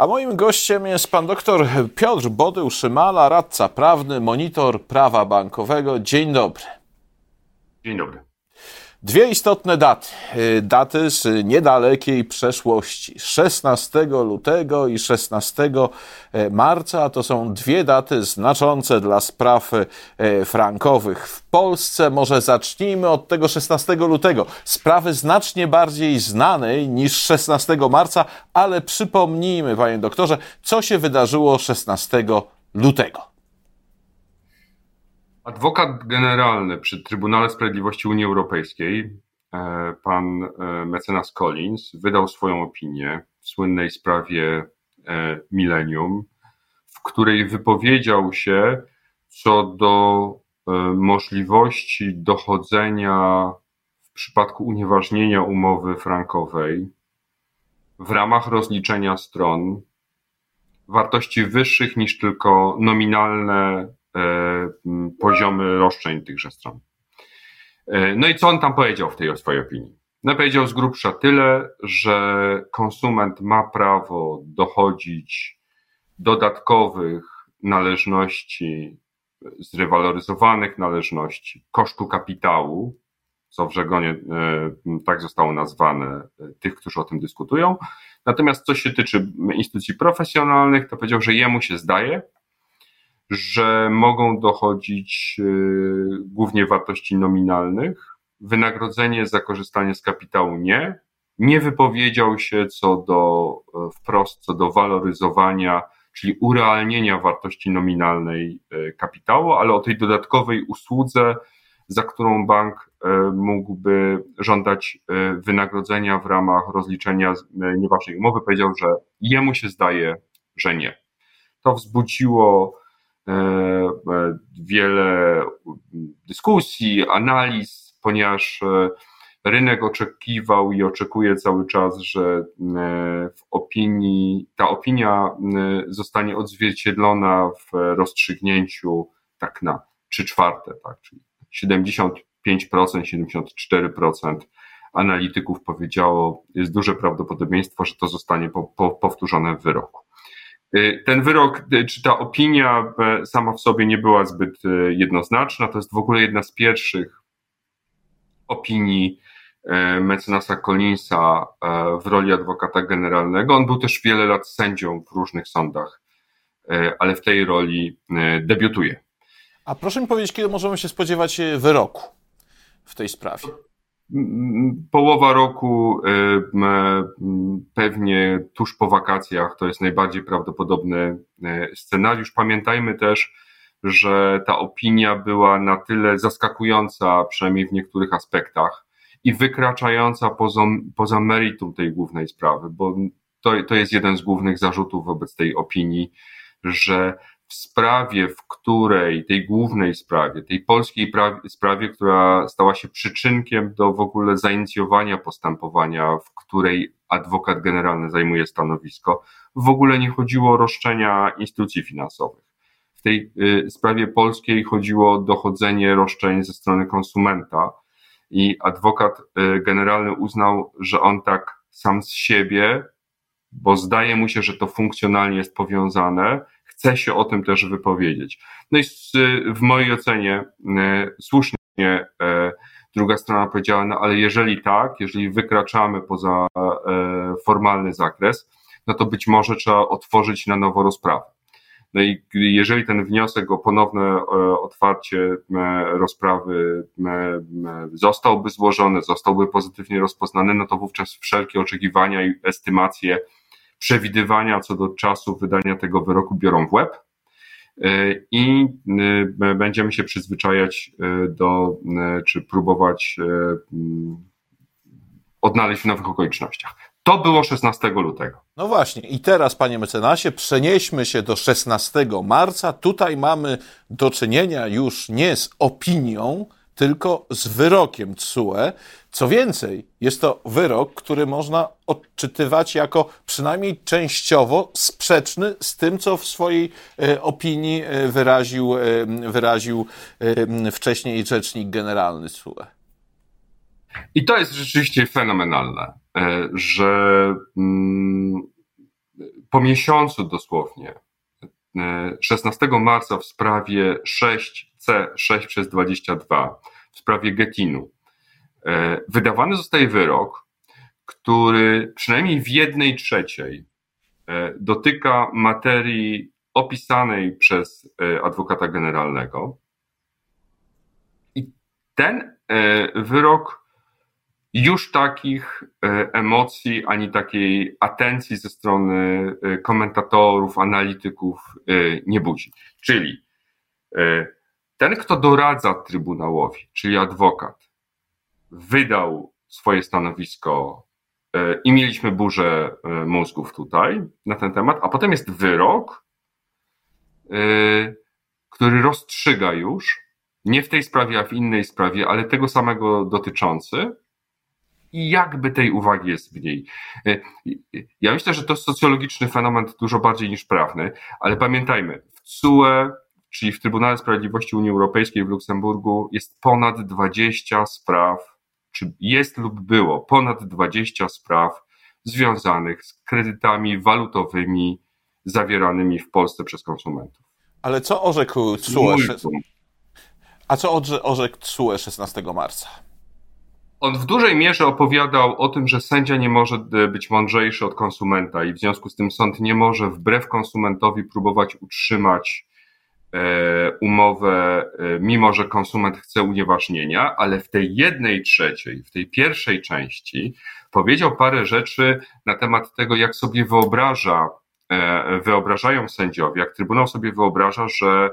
A moim gościem jest pan doktor Piotr Bodył-Szymala, radca prawny, monitor prawa bankowego. Dzień dobry. Dzień dobry. Dwie istotne daty. Y, daty z niedalekiej przeszłości. 16 lutego i 16 e, marca to są dwie daty znaczące dla spraw e, frankowych w Polsce. Może zacznijmy od tego 16 lutego. Sprawy znacznie bardziej znanej niż 16 marca, ale przypomnijmy, panie doktorze, co się wydarzyło 16 lutego. Adwokat generalny przy Trybunale Sprawiedliwości Unii Europejskiej, e, pan e, mecenas Collins, wydał swoją opinię w słynnej sprawie e, Millennium, w której wypowiedział się co do możliwości dochodzenia w przypadku unieważnienia umowy frankowej w ramach rozliczenia stron wartości wyższych niż tylko nominalne poziomy roszczeń tychże stron. E, no i co on tam powiedział w tej swojej opinii? No powiedział z grubsza tyle, że konsument ma prawo dochodzić dodatkowych należności, zrewaloryzowanych należności, kosztu kapitału, co w żegonie e, tak zostało nazwane tych, którzy o tym dyskutują. Natomiast co się tyczy instytucji profesjonalnych, to powiedział, że jemu się zdaje, że mogą dochodzić y, głównie wartości nominalnych. Wynagrodzenie za korzystanie z kapitału nie. Nie wypowiedział się co do e, wprost, co do waloryzowania, czyli urealnienia wartości nominalnej e, kapitału, ale o tej dodatkowej usłudze, za którą bank e, mógłby żądać wynagrodzenia w ramach rozliczenia nieważnej umowy, powiedział, że jemu się zdaje, że nie. To wzbudziło wiele dyskusji, analiz, ponieważ e, rynek oczekiwał i oczekuje cały czas, że w opinii, ta opinia zostanie odzwierciedlona w rozstrzygnięciu tak na 3 czwarte, tak, czyli 75%, 74% analityków powiedziało, jest duże prawdopodobieństwo, że to zostanie po, po, powtórzone w wyroku. Y, ten wyrok, y, czy ta opinia e, sama w sobie nie była zbyt e, jednoznaczna. To jest w ogóle jedna z pierwszych opinii e, mecenasa Collinsa w roli adwokata generalnego. On był też wiele lat sędzią w różnych sądach, ale w tej roli debiutuje. A proszę mi powiedzieć, kiedy możemy się spodziewać wyroku w tej sprawie? Połowa roku y, pewnie tuż po wakacjach to jest najbardziej prawdopodobny y, scenariusz. Pamiętajmy też, że ta opinia była na tyle zaskakująca, przynajmniej w niektórych aspektach, i wykraczająca poza, poza meritum tej głównej sprawy, bo to, to jest jeden z głównych zarzutów wobec tej opinii, że w sprawie, w której, tej głównej sprawie, tej polskiej prawie, sprawie, która stała się przyczynkiem do w ogóle zainicjowania postępowania, w której adwokat generalny zajmuje stanowisko, w ogóle nie chodziło o roszczenia instytucji finansowych. W tej y, sprawie polskiej chodziło o dochodzenie roszczeń ze strony konsumenta i adwokat y, generalny uznał, że on tak sam z siebie, bo zdaje mu się, że to funkcjonalnie jest powiązane, chce się o tym też wypowiedzieć. No i w mojej ocenie e, słusznie e, druga strona powiedziała, no ale jeżeli tak, jeżeli wykraczamy poza e, formalny zakres, no to być może trzeba otworzyć na nowo rozprawę. No i jeżeli ten wniosek o ponowne otwarcie rozprawy zostałby złożony, zostałby pozytywnie rozpoznany, no to wówczas wszelkie oczekiwania i estymacje przewidywania co do czasu wydania tego wyroku biorą w łeb e, i e, będziemy się przyzwyczajać e, do, czy próbować mm, odnaleźć w nowych okolicznościach. To było 16 lutego. No właśnie, i teraz, panie mecenasie, przenieśmy się do 16 marca. Tutaj mamy do czynienia już nie z opinią, tylko z wyrokiem TSUE. Co więcej, jest to wyrok, który można odczytywać jako przynajmniej częściowo sprzeczny z tym, co w swojej e, opinii e, wyraził, e, wyraził wcześniej rzecznik generalny TSUE. I to jest rzeczywiście fenomenalne, że mm, po miesiącu dosłownie, 16 marca w sprawie 6C6 przez 22, w sprawie Getinu, wydawany zostaje wyrok, który przynajmniej w jednej trzeciej dotyka materii opisanej przez adwokata generalnego. I ten wyrok już takich e, emocji ani takiej atencji ze strony e, komentatorów, analityków e, nie budzi. Czyli ten, kto doradza Trybunałowi, czyli adwokat, wydał swoje stanowisko i mieliśmy burzę mózgów tutaj na ten temat, a potem jest wyrok, który rozstrzyga już, nie w tej sprawie, a w innej sprawie, ale tego samego dotyczący, i jakby tej uwagi jest mniej. E, ja myślę, że to socjologiczny fenomen dużo bardziej niż prawny, ale pamiętajmy, w CUE, czyli w Trybunale Sprawiedliwości Unii Europejskiej w Luksemburgu jest ponad 20 spraw, czy jest lub było ponad 20 spraw związanych z kredytami walutowymi zawieranymi w Polsce przez konsumentów. Ale co orzekł CUE? A co orzekł CUE 16 marca? On w dużej mierze opowiadał o tym, że sędzia nie może e, być mądrzejszy od konsumenta i w związku z tym sąd nie może wbrew konsumentowi próbować utrzymać e, umowę, e, mimo że konsument chce unieważnienia, ale w tej jednej trzeciej, w tej pierwszej części powiedział parę rzeczy na temat tego, jak sobie wyobraża, wyobrażają sędziowie, jak Trybunał sobie wyobraża, że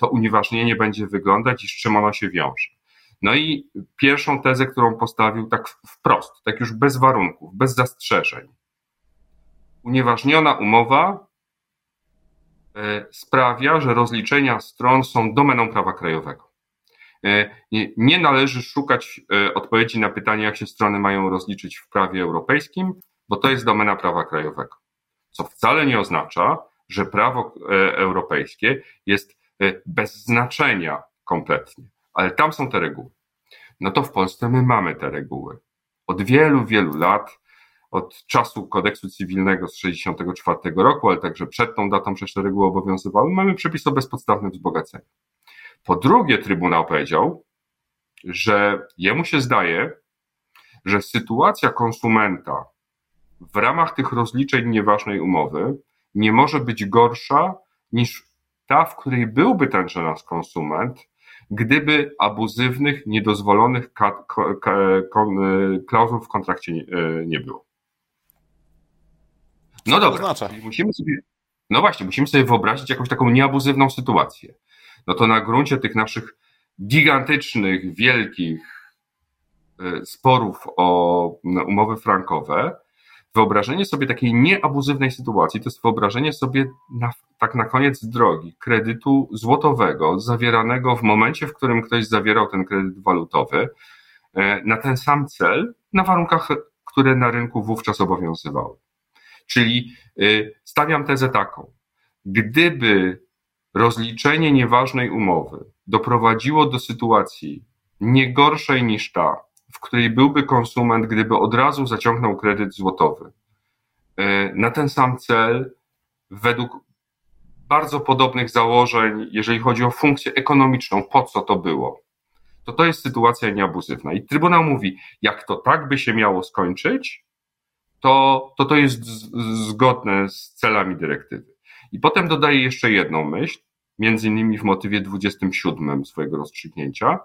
to unieważnienie będzie wyglądać i z czym ono się wiąże. No i pierwszą tezę, którą postawił tak wprost, tak już bez warunków, bez zastrzeżeń. Unieważniona umowa e, sprawia, że rozliczenia stron są domeną prawa krajowego. E, nie należy szukać e, odpowiedzi na pytanie, jak się strony mają rozliczyć w prawie europejskim, bo to jest domena prawa krajowego. Co wcale nie oznacza, że prawo europejskie jest bez znaczenia kompletnie ale tam są te reguły. No to w Polsce my mamy te reguły. Od wielu, wielu lat, od czasu kodeksu cywilnego z 1964 roku, ale także przed tą datą przecież te reguły obowiązywały, mamy przepis o bezpodstawnym wzbogaceniu. Po drugie, Trybunał powiedział, że jemu się zdaje, że sytuacja konsumenta w ramach tych rozliczeń nieważnej umowy nie może być gorsza niż ta, w której byłby tenże nasz konsument, gdyby abuzywnych, niedozwolonych klauzul w kontrakcie nie, e, nie było. No dobra, oznacza? musimy sobie, no właśnie, musimy sobie wyobrazić jakąś taką nieabuzywną sytuację. No to na gruncie tych naszych gigantycznych, wielkich e, sporów o umowy frankowe, wyobrażenie sobie takiej nieabuzywnej sytuacji to jest wyobrażenie sobie na, tak na koniec drogi kredytu złotowego zawieranego w momencie, w którym ktoś zawierał ten kredyt walutowy e, na ten sam cel, na warunkach, które na rynku wówczas obowiązywały. Czyli e, stawiam tezę taką. Gdyby rozliczenie nieważnej umowy doprowadziło do sytuacji nie gorszej niż ta, w której byłby konsument, gdyby od razu zaciągnął kredyt złotowy e, na ten sam cel, według bardzo podobnych założeń, jeżeli chodzi o funkcję ekonomiczną, po co to było, to to jest sytuacja nieabuzywna. I Trybunał mówi, jak to tak by się miało skończyć, to to, to jest zgodne z celami dyrektywy. I potem dodaje jeszcze jedną myśl, między innymi w motywie 27 swojego rozstrzygnięcia,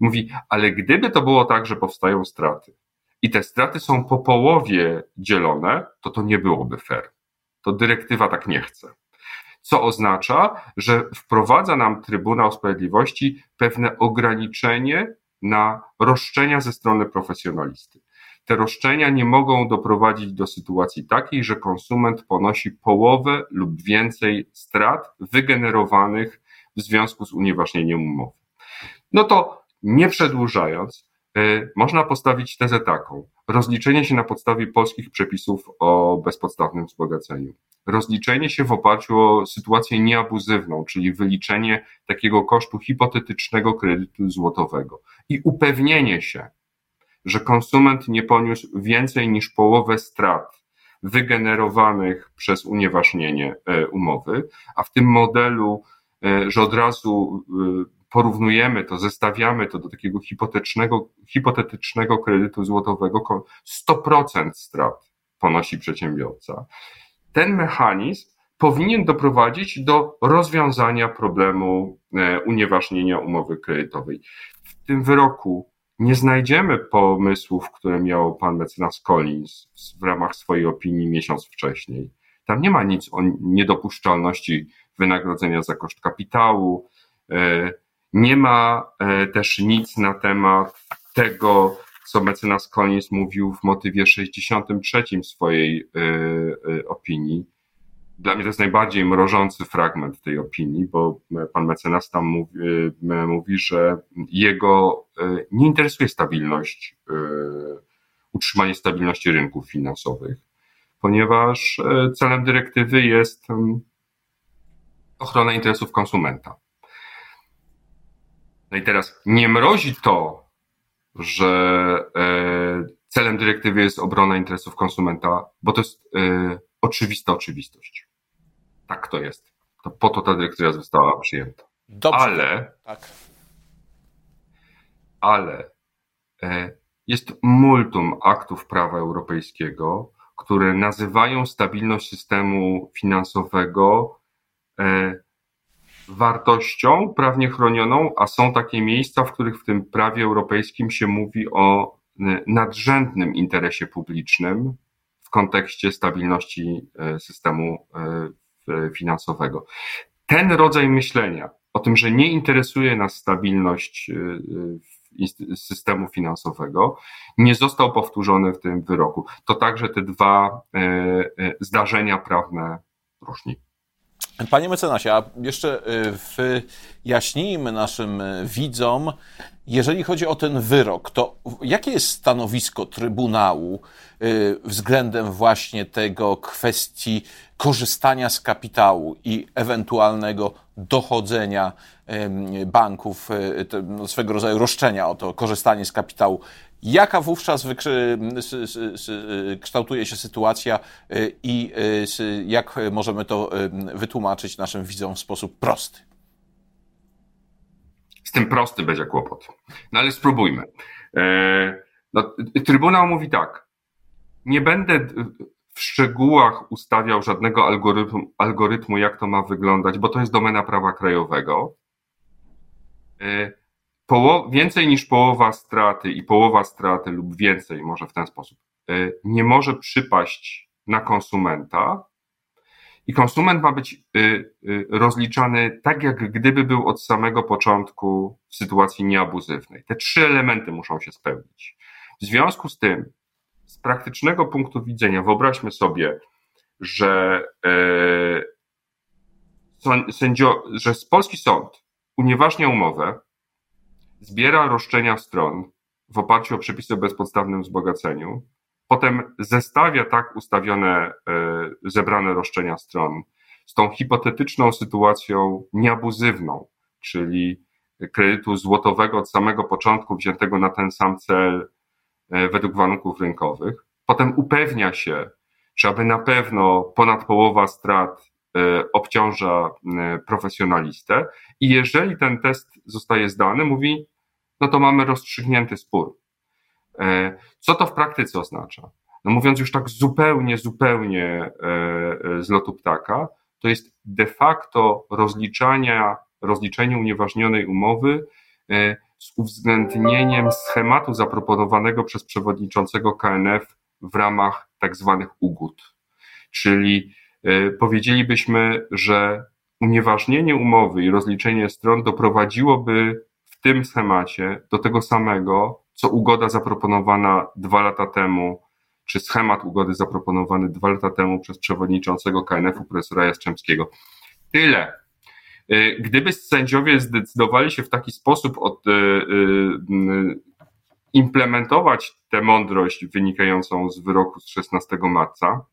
Mówi, ale gdyby to było tak, że powstają straty i te straty są po połowie dzielone, to to nie byłoby fair. To dyrektywa tak nie chce. Co oznacza, że wprowadza nam Trybunał Sprawiedliwości pewne ograniczenie na roszczenia ze strony profesjonalisty. Te roszczenia nie mogą doprowadzić do sytuacji takiej, że konsument ponosi połowę lub więcej strat wygenerowanych w związku z unieważnieniem umowy. No to nie przedłużając, y, można postawić tezę taką. Rozliczenie się na podstawie polskich przepisów o bezpodstawnym wzbogaceniu. Rozliczenie się w oparciu o sytuację nieabuzywną, czyli wyliczenie takiego kosztu hipotetycznego kredytu złotowego i upewnienie się, że konsument nie poniósł więcej niż połowę strat wygenerowanych przez unieważnienie umowy, a w tym modelu, że od razu porównujemy to, zestawiamy to do takiego hipotetycznego, hipotetycznego kredytu złotowego, 100% strat ponosi przedsiębiorca. Ten mechanizm powinien doprowadzić do rozwiązania problemu e, unieważnienia umowy kredytowej. W tym wyroku nie znajdziemy pomysłów, które miał pan mecenas Collins w ramach swojej opinii miesiąc wcześniej. Tam nie ma nic o niedopuszczalności wynagrodzenia za koszt kapitału, e, nie ma e, też nic na temat tego, co mecenas Collins mówił w motywie 63 swojej opinii, dla mnie to jest najbardziej mrożący fragment tej opinii, bo pan mecenas tam mówi, e, mówi że jego e, nie interesuje stabilność, e, utrzymanie stabilności rynków finansowych, ponieważ celem dyrektywy jest ochrona interesów konsumenta. No i teraz nie mrozi to, że celem dyrektywy jest obrona interesów konsumenta, bo to jest oczywista oczywistość tak to jest. To po to ta dyrektywa została przyjęta. Dobrze. Ale, tak. ale e, jest multum aktów prawa europejskiego, które nazywają stabilność systemu finansowego e, wartością prawnie chronioną, a są takie miejsca, w których w tym prawie europejskim się mówi o e, nadrzędnym interesie publicznym w kontekście stabilności systemu finansowego. Ten rodzaj myślenia o tym, że nie interesuje nas stabilność systemu finansowego, nie został powtórzony w tym wyroku. To także te dwa zdarzenia prawne różni. Panie mecenasie, a jeszcze wyjaśnijmy naszym widzom, jeżeli chodzi o ten wyrok, to jakie jest stanowisko Trybunału y, względem właśnie tego kwestii korzystania z kapitału i ewentualnego dochodzenia banków, y, no, swego rodzaju roszczenia o to korzystanie z kapitału? Jaka wówczas kształtuje się sytuacja y, i jak możemy to wytłumaczyć naszym widzom w sposób prosty? Z tym prosty będzie kłopot. No ale spróbujmy. E, no, Trybunał mówi tak. Nie będę w szczegółach ustawiał żadnego algorytmu, algorytmu, jak to ma wyglądać, bo to jest domena prawa krajowego. E, poło więcej niż połowa straty i połowa straty lub więcej, może w ten sposób, e, nie może przypaść na konsumenta, i konsument ma być y, y, rozliczany tak, jak gdyby był od samego początku w sytuacji nieabuzywnej. Te trzy elementy muszą się spełnić. W związku z tym, z praktycznego punktu widzenia, wyobraźmy sobie, że, e, sędzio, że polski sąd unieważnia umowę, zbiera roszczenia stron w oparciu o przepisy o bezpodstawnym wzbogaceniu, Potem zestawia tak ustawione, e, zebrane roszczenia stron z tą hipotetyczną sytuacją nieabuzywną, czyli kredytu złotowego od samego początku wziętego na ten sam cel e, według warunków rynkowych. Potem upewnia się, czy aby na pewno ponad połowa strat e, obciąża profesjonalistę i jeżeli ten test zostaje zdany, mówi, no to mamy rozstrzygnięty spór. E, co to w praktyce oznacza? No mówiąc już tak zupełnie, zupełnie e, e, z lotu ptaka, to jest de facto rozliczania, rozliczenie unieważnionej umowy z uwzględnieniem schematu zaproponowanego przez przewodniczącego KNF w ramach tak zwanych ugód. Czyli powiedzielibyśmy, że unieważnienie umowy i rozliczenie stron doprowadziłoby tym schemacie do tego samego, co ugoda zaproponowana dwa lata temu, czy schemat ugody zaproponowany dwa lata temu przez przewodniczącego KNF-u profesora Jastrzębskiego. Tyle. Y, gdyby sędziowie zdecydowali się w taki sposób od, y, y, implementować tę mądrość wynikającą z wyroku z 16 marca,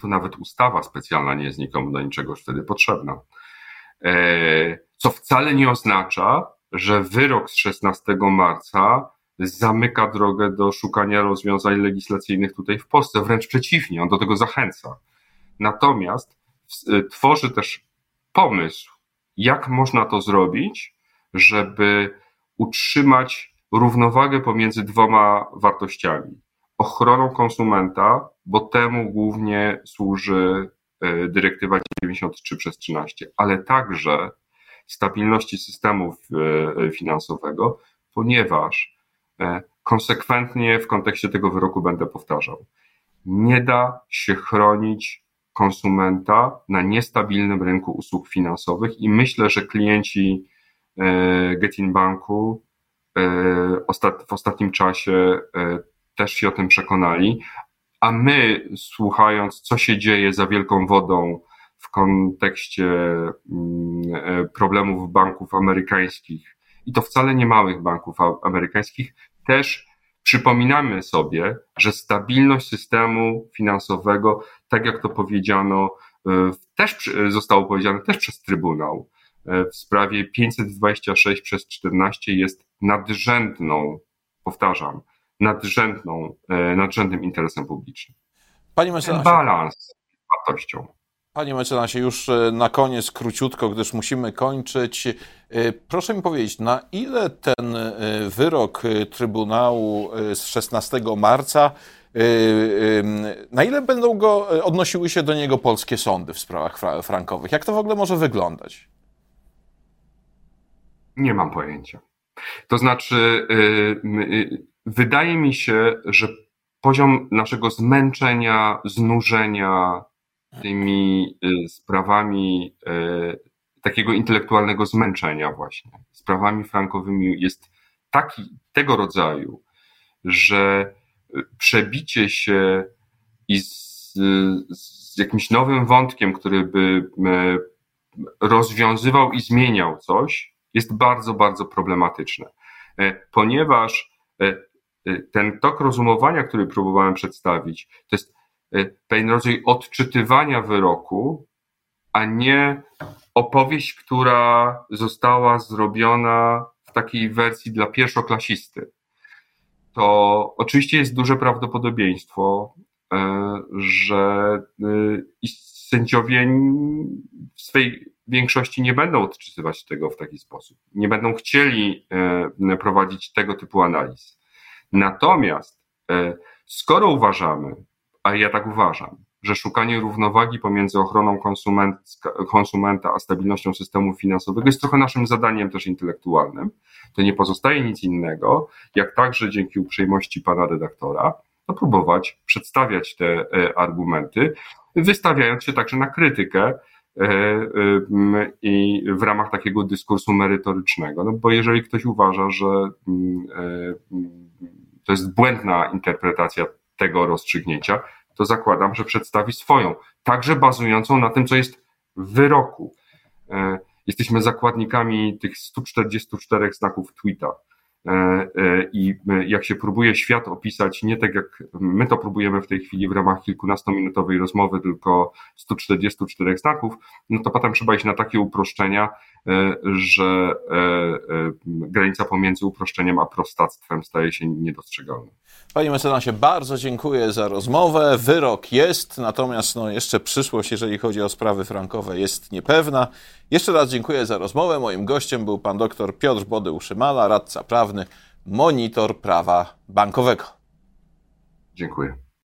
to nawet ustawa specjalna nie jest nikomu do niczego wtedy potrzebna. Co wcale nie oznacza, że wyrok z 16 marca zamyka drogę do szukania rozwiązań legislacyjnych tutaj w Polsce. Wręcz przeciwnie, on do tego zachęca. Natomiast tworzy też pomysł, jak można to zrobić, żeby utrzymać równowagę pomiędzy dwoma wartościami. Ochroną konsumenta, bo temu głównie służy e, dyrektywa 93 przez 13, ale także stabilności systemu e, finansowego, ponieważ e, konsekwentnie w kontekście tego wyroku będę powtarzał, nie da się chronić konsumenta na niestabilnym rynku usług finansowych i myślę, że klienci Getin Banku w ostatnim czasie też się o tym przekonali, a my słuchając, co się dzieje za wielką wodą w kontekście mm, e, problemów banków amerykańskich, i to wcale nie małych banków amerykańskich, też przypominamy sobie, że stabilność systemu finansowego, tak jak to powiedziano, e, też zostało powiedziane też przez Trybunał e, w sprawie 526 przez 14 jest nadrzędną, powtarzam, nadrzędną, nadrzędnym interesem publicznym. Panie mecenasie, balans wartością. Panie mecenasie, już e, na koniec króciutko, gdyż musimy kończyć. E, proszę mi powiedzieć, na ile ten e, wyrok Trybunału z 16 marca, na ile będą go, odnosiły się do niego polskie sądy w sprawach frankowych? Jak to w ogóle może wyglądać? Nie mam pojęcia. To znaczy, wydaje mi się, że poziom naszego zmęczenia, znużenia tymi y, sprawami y, takiego intelektualnego zmęczenia właśnie, sprawami frankowymi jest taki, tego rodzaju, że y, przebicie się i z, z jakimś nowym wątkiem, który by rozwiązywał i zmieniał coś, jest bardzo, bardzo problematyczne. Ponieważ ten tok rozumowania, który próbowałem przedstawić, to jest pewien rodzaj odczytywania wyroku, a nie opowieść, która została zrobiona w takiej wersji dla pierwszoklasisty. To oczywiście jest duże prawdopodobieństwo, y, że sędziowie w swej większości nie będą odczytywać tego w taki sposób. Nie będą chcieli prowadzić tego typu analiz. Natomiast e, skoro uważamy, a ja tak uważam, że szukanie równowagi pomiędzy ochroną konsumenta a stabilnością systemu finansowego jest trochę naszym zadaniem też intelektualnym, to nie pozostaje nic innego, jak także dzięki uprzejmości pana redaktora, no próbować przedstawiać te e, argumenty, wystawiając się także na krytykę e, i w ramach takiego dyskursu merytorycznego. No bo jeżeli ktoś uważa, że mm, to jest błędna interpretacja tego rozstrzygnięcia, to zakładam, że przedstawi swoją, także bazującą na tym, co jest w wyroku. E, jesteśmy zakładnikami tych 144 znaków tweeta. E, e, I jak się próbuje świat opisać nie tak jak my to próbujemy w tej chwili w ramach kilkunastominutowej rozmowy, tylko 144 znaków, no to potem trzeba iść na takie uproszczenia, E, że e, e, granica pomiędzy uproszczeniem a prostactwem staje się niedostrzegalna. Panie mecenasie, bardzo dziękuję za rozmowę. Wyrok jest, natomiast no, jeszcze przyszłość, jeżeli chodzi o sprawy frankowe, jest niepewna. Jeszcze raz dziękuję za rozmowę. Moim gościem był pan dr Piotr Body-Uszymala, radca prawny, monitor prawa bankowego. Dziękuję.